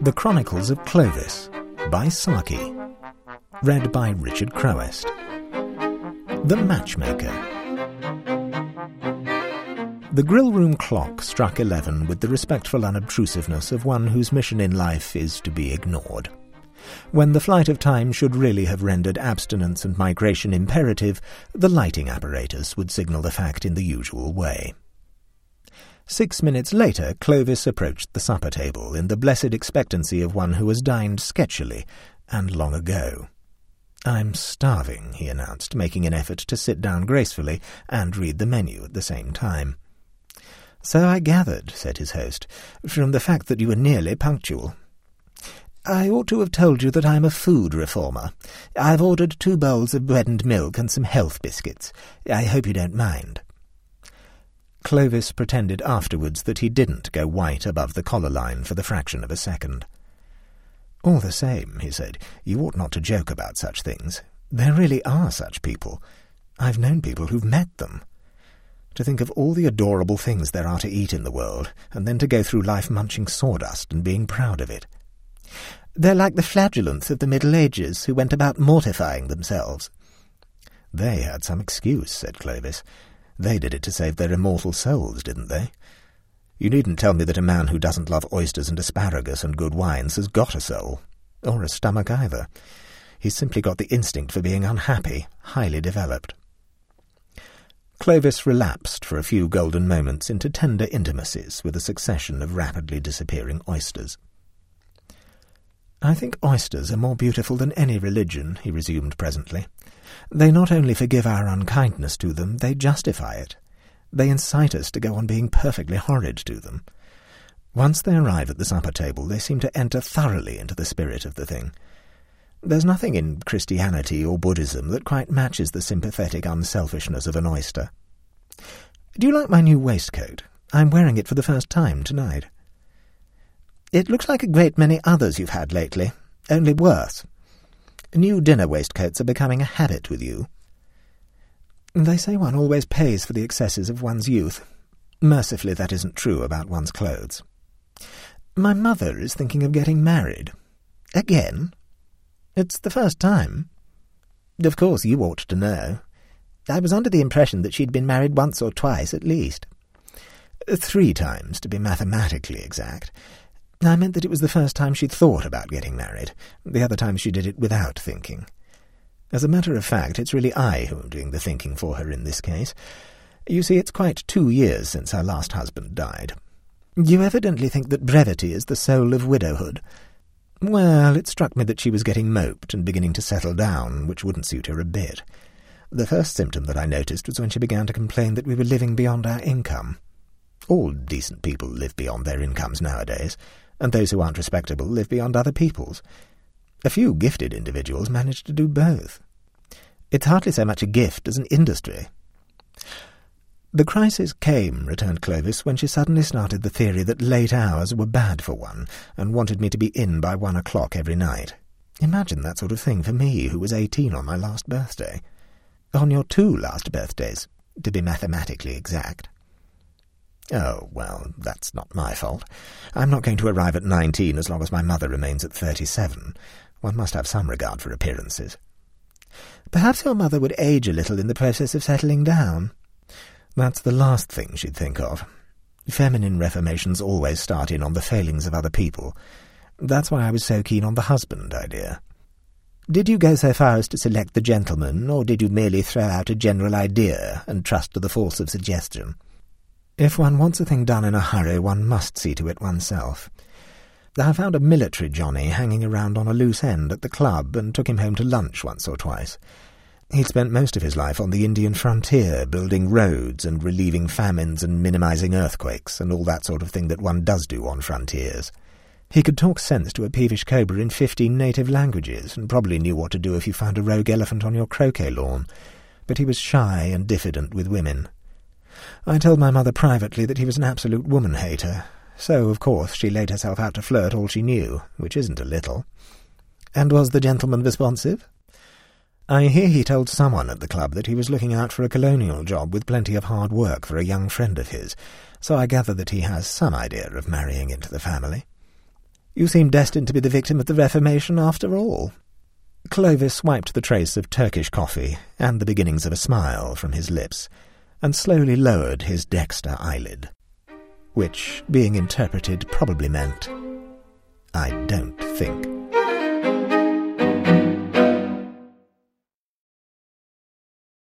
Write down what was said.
The Chronicles of Clovis by Saki. Read by Richard Crowest. The Matchmaker. The grill room clock struck eleven with the respectful unobtrusiveness of one whose mission in life is to be ignored. When the flight of time should really have rendered abstinence and migration imperative, the lighting apparatus would signal the fact in the usual way. Six minutes later, Clovis approached the supper table in the blessed expectancy of one who has dined sketchily and long ago. I'm starving, he announced, making an effort to sit down gracefully and read the menu at the same time. So I gathered, said his host, from the fact that you were nearly punctual. I ought to have told you that I'm a food reformer. I've ordered two bowls of bread and milk and some health biscuits. I hope you don't mind. Clovis pretended afterwards that he didn't go white above the collar line for the fraction of a second. All the same, he said, you ought not to joke about such things. There really are such people. I've known people who've met them. To think of all the adorable things there are to eat in the world, and then to go through life munching sawdust and being proud of it. They're like the flagellants of the Middle Ages who went about mortifying themselves. They had some excuse, said Clovis. They did it to save their immortal souls, didn't they? You needn't tell me that a man who doesn't love oysters and asparagus and good wines has got a soul, or a stomach either. He's simply got the instinct for being unhappy, highly developed. Clovis relapsed for a few golden moments into tender intimacies with a succession of rapidly disappearing oysters. I think oysters are more beautiful than any religion, he resumed presently. They not only forgive our unkindness to them, they justify it. They incite us to go on being perfectly horrid to them. Once they arrive at the supper table, they seem to enter thoroughly into the spirit of the thing. There's nothing in Christianity or Buddhism that quite matches the sympathetic unselfishness of an oyster. Do you like my new waistcoat? I'm wearing it for the first time tonight. It looks like a great many others you've had lately, only worse. New dinner waistcoats are becoming a habit with you. They say one always pays for the excesses of one's youth. Mercifully, that isn't true about one's clothes. My mother is thinking of getting married. Again? It's the first time. Of course, you ought to know. I was under the impression that she'd been married once or twice at least. Three times, to be mathematically exact. I meant that it was the first time she'd thought about getting married. The other time she did it without thinking. As a matter of fact, it's really I who am doing the thinking for her in this case. You see, it's quite two years since her last husband died. You evidently think that brevity is the soul of widowhood. Well, it struck me that she was getting moped and beginning to settle down, which wouldn't suit her a bit. The first symptom that I noticed was when she began to complain that we were living beyond our income. All decent people live beyond their incomes nowadays and those who aren't respectable live beyond other people's. A few gifted individuals manage to do both. It's hardly so much a gift as an industry. The crisis came, returned Clovis, when she suddenly started the theory that late hours were bad for one, and wanted me to be in by one o'clock every night. Imagine that sort of thing for me, who was eighteen on my last birthday. On your two last birthdays, to be mathematically exact. Oh, well, that's not my fault. I'm not going to arrive at nineteen as long as my mother remains at thirty-seven. One must have some regard for appearances. Perhaps your mother would age a little in the process of settling down. That's the last thing she'd think of. Feminine reformations always start in on the failings of other people. That's why I was so keen on the husband idea. Did you go so far as to select the gentleman, or did you merely throw out a general idea and trust to the force of suggestion? If one wants a thing done in a hurry, one must see to it oneself. I found a military Johnny hanging around on a loose end at the club and took him home to lunch once or twice. He'd spent most of his life on the Indian frontier, building roads and relieving famines and minimizing earthquakes and all that sort of thing that one does do on frontiers. He could talk sense to a peevish cobra in fifteen native languages, and probably knew what to do if you found a rogue elephant on your croquet lawn. But he was shy and diffident with women. I told my mother privately that he was an absolute woman-hater, so, of course, she laid herself out to flirt all she knew, which isn't a little. And was the gentleman responsive? I hear he told someone at the club that he was looking out for a colonial job with plenty of hard work for a young friend of his, so I gather that he has some idea of marrying into the family. You seem destined to be the victim of the Reformation after all. Clovis wiped the trace of Turkish coffee and the beginnings of a smile from his lips, and slowly lowered his dexter eyelid, which, being interpreted, probably meant, I don't think.